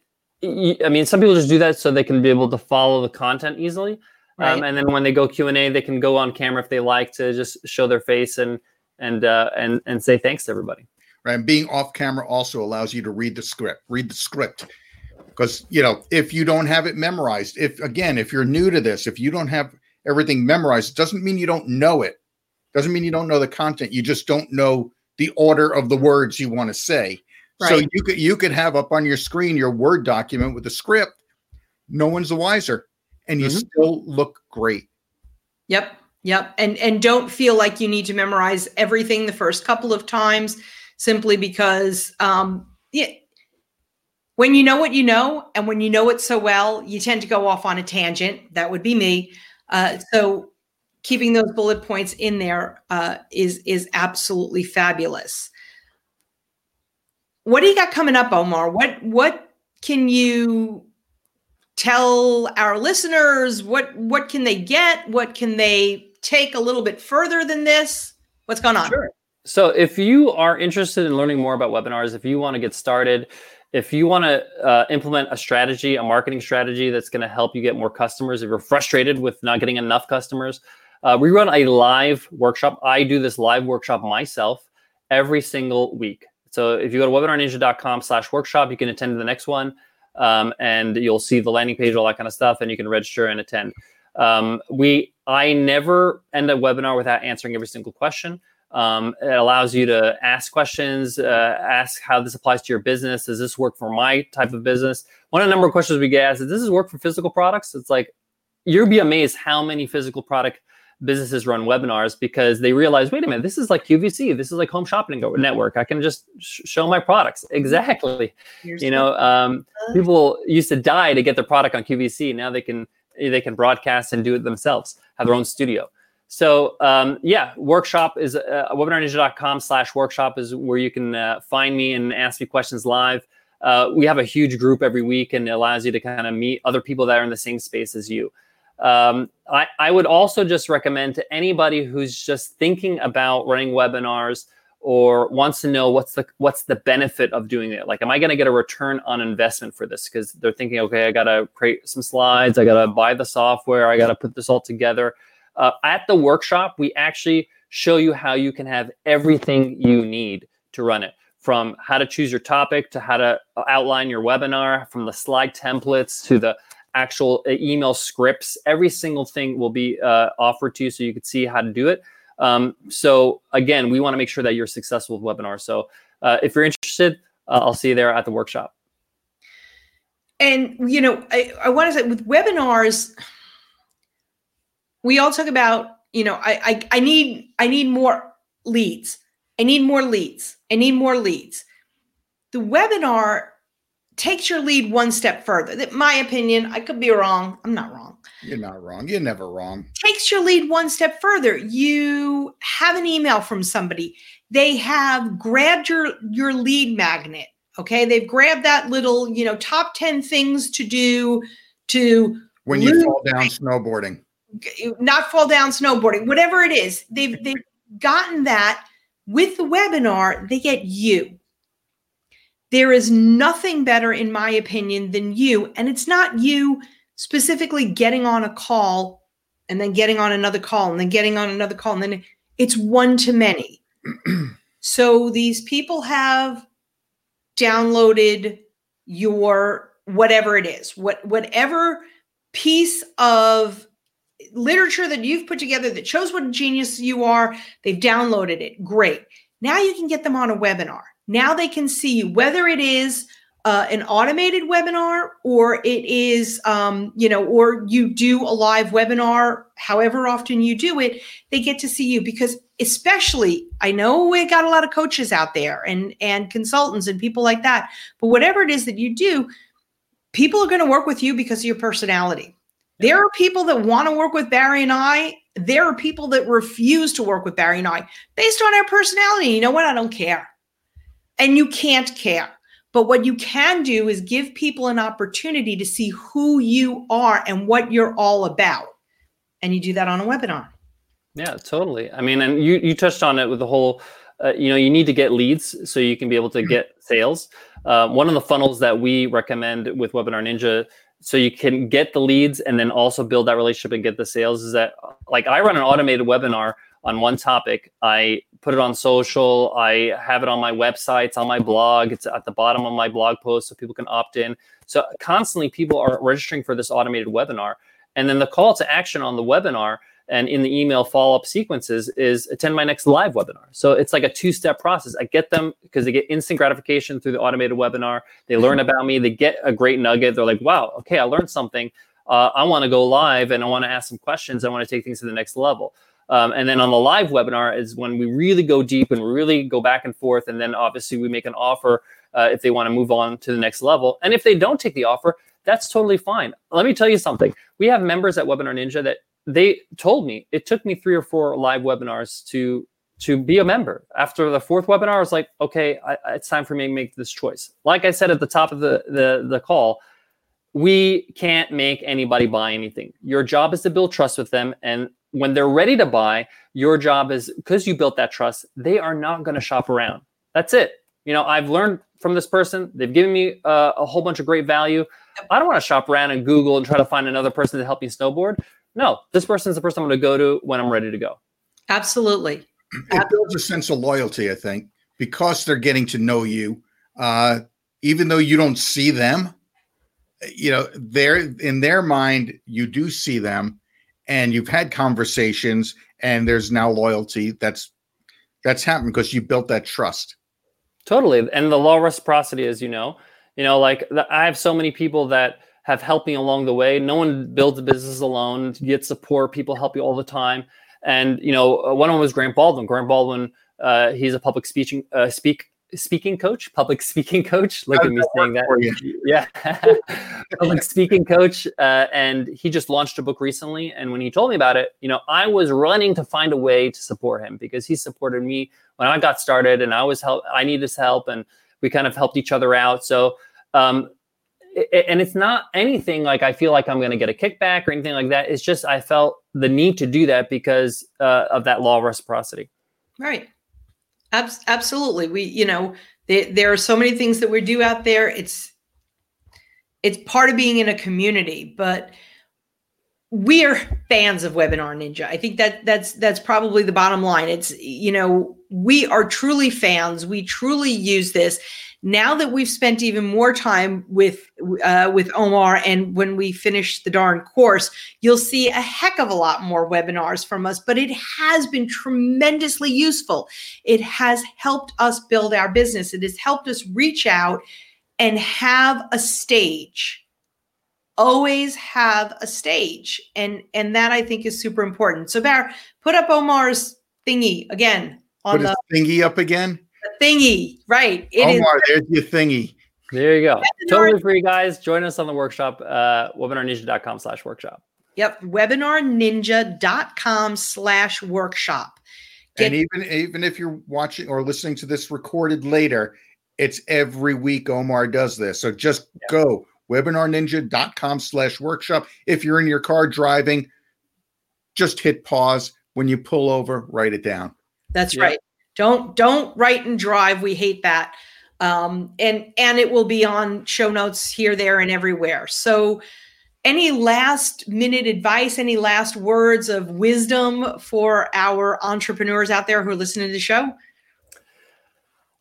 I mean, some people just do that so they can be able to follow the content easily. Um, and then when they go Q and A, they can go on camera if they like to just show their face and and uh, and and say thanks to everybody. right? And being off camera also allows you to read the script, read the script. Because, you know, if you don't have it memorized, if again, if you're new to this, if you don't have everything memorized, it doesn't mean you don't know it. Doesn't mean you don't know the content. You just don't know the order of the words you want to say. So you could you could have up on your screen your Word document with the script. No one's the wiser. And you Mhm. still look great. Yep. Yep. And and don't feel like you need to memorize everything the first couple of times simply because um yeah, when you know what you know and when you know it so well, you tend to go off on a tangent. That would be me. Uh, so keeping those bullet points in there uh, is is absolutely fabulous. What do you got coming up, Omar? What what can you tell our listeners what what can they get what can they take a little bit further than this what's going on Sure. So, if you are interested in learning more about webinars, if you want to get started, if you want to uh, implement a strategy, a marketing strategy that's going to help you get more customers, if you're frustrated with not getting enough customers, uh, we run a live workshop. I do this live workshop myself every single week. So, if you go to webinarninja.com slash workshop, you can attend the next one, um, and you'll see the landing page, all that kind of stuff, and you can register and attend. Um, we, I never end a webinar without answering every single question. Um, it allows you to ask questions, uh, ask how this applies to your business. Does this work for my type of business? One of the number of questions we get asked is, "Does this work for physical products?" It's like you'll be amazed how many physical product businesses run webinars because they realize, wait a minute, this is like QVC, this is like Home Shopping Network. I can just sh- show my products exactly. Here's You know, um, people used to die to get their product on QVC. Now they can they can broadcast and do it themselves, have their own studio. So um, yeah, workshop is uh, webinarninja.com slash workshop is where you can uh, find me and ask me questions live. Uh, we have a huge group every week and it allows you to kind of meet other people that are in the same space as you. Um, I, I would also just recommend to anybody who's just thinking about running webinars or wants to know what's the what's the benefit of doing it. Like am i going to get a return on investment for this? Because they're thinking okay i got to create some slides. I got to buy the software. I got to put this all together. Uh, at the workshop we actually show you how you can have everything you need to run it. From how to choose your topic to how to outline your webinar from the slide templates to the actual uh, email scripts every single thing will be uh, offered to you so you can see how to do it um, so again, we want to make sure that you're successful with webinars. So uh, if you're interested, uh, I'll see you there at the workshop. and you know i, I want to say with webinars we all talk about you know I, I i need i need more leads i need more leads i need more leads the webinar takes your lead one step further that my opinion i could be wrong i'm not wrong You're not wrong. You're never wrong. takes your lead one step further. You have an email from somebody. They have grabbed your your lead magnet. Okay, they've grabbed that little, you know, top 10 things to do to When you Lose- fall down snowboarding. not fall down snowboarding, whatever it is. They've they've gotten that with the webinar, they get you. There is nothing better in my opinion than you, and it's not you specifically getting on a call and then getting on another call and then getting on another call and then it's one to many. so these people have downloaded your whatever it is, what whatever piece of literature that you've put together that shows what a genius you are, they've downloaded it. Great. Now you can get them on a webinar. Now they can see you, whether it is uh, an automated webinar or it is um, you know or you do a live webinar however often you do it they get to see you because especially i know we got a lot of coaches out there and and consultants and people like that but whatever it is that you do people are going to work with you because of your personality. There are people that want to work with barry and i. There are people that refuse to work with barry and i based on our personality. You know what? I don't care and you can't care but what you can do is give people an opportunity to see who you are and what you're all about. And you do that on a webinar. Yeah, totally. I mean, and you you touched on it with the whole. Uh, you know, you need to get leads so you can be able to mm-hmm. get sales. Uh, one of the funnels that we recommend with Webinar Ninja, so you can get the leads and then also build that relationship and get the sales, is that like I run an automated webinar on one topic. I put it on social. I have it on my website. It's on my blog. It's at the bottom of my blog post so people can opt in. So constantly people are registering for this automated webinar. And then the call to action on the webinar and in the email follow up sequences is attend my next live webinar. So it's like a two step process. I get them because they get instant gratification through the automated webinar. They learn mm-hmm. about me. They get a great nugget. They're like, wow, okay, I learned something. Uh, I want to go live and I want to ask some questions. I want to take things to the next level. Um, and then on the live webinar is when we really go deep and really go back and forth. And then obviously we make an offer uh, if they want to move on to the next level. And if they don't take the offer, that's totally fine. Let me tell you something. We have members at Webinar Ninja that they told me it took me three or four live webinars to to be a member. After the fourth webinar, I was like, okay, I, it's time for me to make this choice. Like I said at the top of the the, the call, we can't make anybody buy anything. Your job is to build trust with them and when they're ready to buy, your job is because you built that trust, they are not going to shop around. That's it. You know, I've learned from this person. They've given me uh, a whole bunch of great value. I don't want to shop around and Google and try to find another person to help me snowboard. No, this person is the person I'm going to go to when I'm ready to go. Absolutely. It builds a sense of loyalty, I think, because they're getting to know you. Uh, even though you don't see them, you know, they're in their mind, you do see them and you've had conversations and there's now loyalty that's that's happened because you built that trust. Totally and the law of reciprocity as you know. You know like i have so many people that have helped me along the way. No one builds a business alone you get support people help you all the time. And you know uh, one of them was grant baldwin. Grant baldwin uh, he's a public speaking uh, speak speaking coach, public speaking coach. Look at me saying that. Yeah, public speaking coach. Uh, and he just launched a book recently. And when he told me about it, you know, I was running to find a way to support him because he supported me when I got started, and I was help. I needed his help, and we kind of helped each other out. So. Um, it, and it's not anything like I feel like I'm going to get a kickback or anything like that. It's just I felt the need to do that because uh, of that law of reciprocity. Right. Ab- absolutely. We, you know, there, there are so many things that we do out there. It's it's part of being in a community, but we are fans of webinar ninja i think that that's that's probably the bottom line it's you know we are truly fans we truly use this now that we've spent even more time with uh, with Omar, and when we finish the darn course, you'll see a heck of a lot more webinars from us. But it has been tremendously useful. It has helped us build our business. It has helped us reach out and have a stage. Always have a stage, and and that I think is super important. So, bear put up Omar's thingy again on put the thingy up again thingy, right? It Omar, is- there's your thingy. There you go. Totally free, guys. Join us on the workshop, uh, webinarninja.com slash workshop. Yep. Webinarninja.com slash workshop. Get- and even even if you're watching or listening to this recorded later, it's every week Omar does this. So just yep. go webinarninja.com slash workshop. If you're in your car driving, just hit pause. When you pull over, write it down. That's yep. right. Don't don't write and drive. We hate that. Um, and and it will be on show notes here, there, and everywhere. So, any last minute advice? Any last words of wisdom for our entrepreneurs out there who are listening to the show?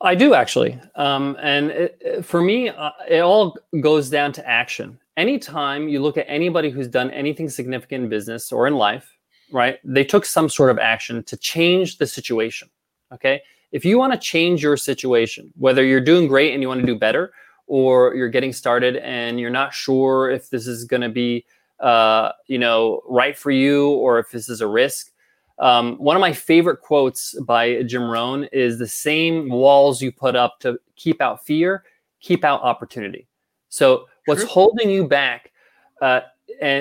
I do actually, um, and it, for me, uh, it all goes down to action. Anytime you look at anybody who's done anything significant in business or in life, right? They took some sort of action to change the situation Okay. If you want to change your situation, whether you're doing great and you want to do better, or you're getting started and you're not sure if this is going to be uh, you know right for you or if this is a risk um, one of my favorite quotes by jim rohn is the same walls you put up to keep out fear keep out opportunity. So what's holding you back uh,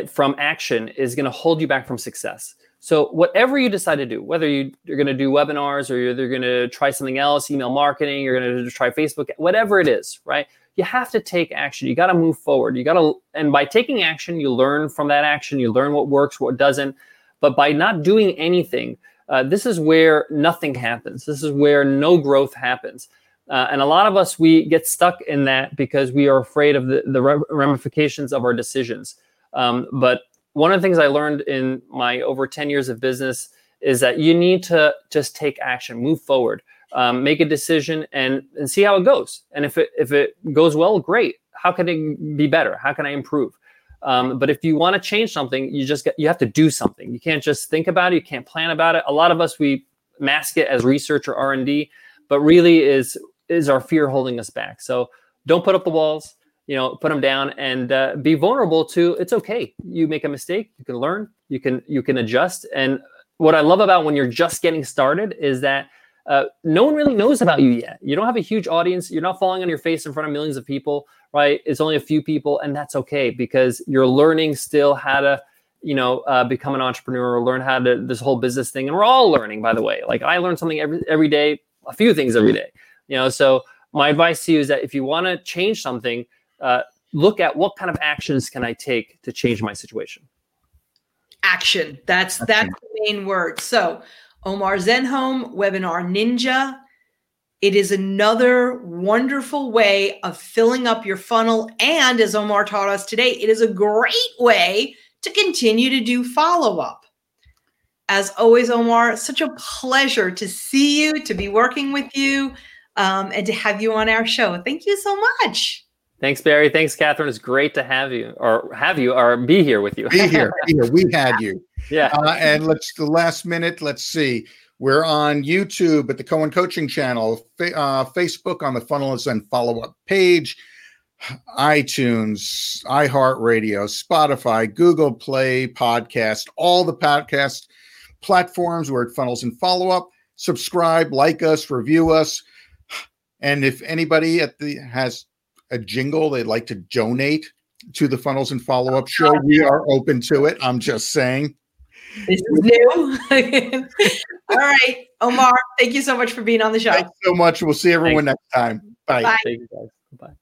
from action is going to hold you back from success so whatever you decide to do, whether you, are going to do webinars or you're, you're going to try something else, email marketing, you're going to try Facebook, whatever it is, right? You have to take action. You got to move forward. You got to, and by taking action, you learn from that action. You learn what works, what doesn't. But by not doing anything, uh, this is where nothing happens. This is where no growth happens. Uh, and a lot of us, we get stuck in that because we are afraid of the, the ramifications of our decisions. Um, but one of the things I learned in my over 10 years of business is that you need to just take action, move forward, um, make a decision, and and see how it goes. And if it if it goes well, great. How can it be better? How can I improve? Um, but if you want to change something, you just get, you have to do something. You can't just think about it. You can't plan about it. A lot of us we mask it as research or R and D, but really is is our fear holding us back. So don't put up the walls you know put them down and uh, be vulnerable to it's okay. You make a mistake. You can learn. You can you can adjust. And what i love about when you're just getting started is that uh, no one really knows about you yet. You don't have a huge audience. You're not falling on your face in front of millions of people right? It's only a few people and that's okay because you're learning still how to you know uh, become an entrepreneur or learn how to this whole business thing. And we're all learning by the way. Like i learn something every every day a few things every day you know? So my advice to you is that if you want to change something uh, look at what kind of actions can I take to change my situation. Action. That's that's the main word. So Omar Zenhom, Webinar Ninja. It is another wonderful way of filling up your funnel. And as Omar taught us today, it is a great way to continue to do follow up. As always, Omar, such a pleasure to see you, to be working with you, um, and to have you on our show. Thank you so much. Thanks, Barry. Thanks, Catherine. It's great to have you, or have you, or be here with you. be here. Be here. We had you. Yeah. Uh, and let's the last minute. Let's see. We're on YouTube at the Cohen Coaching Channel, uh, Facebook on the Funnels and Follow Up page, iTunes, iHeartRadio, Spotify, Google Play Podcast, all the podcast platforms. We're at Funnels and Follow Up. Subscribe, like us, review us, and if anybody at the has a jingle they'd like to donate to the funnels and follow up oh, show, we are open to it. I'm just saying. This is new. All right, Omar, thank you so much for being on the show. Thanks so much. We'll see everyone Thanks. next time. Bye. Bye. Thank you guys. Bye.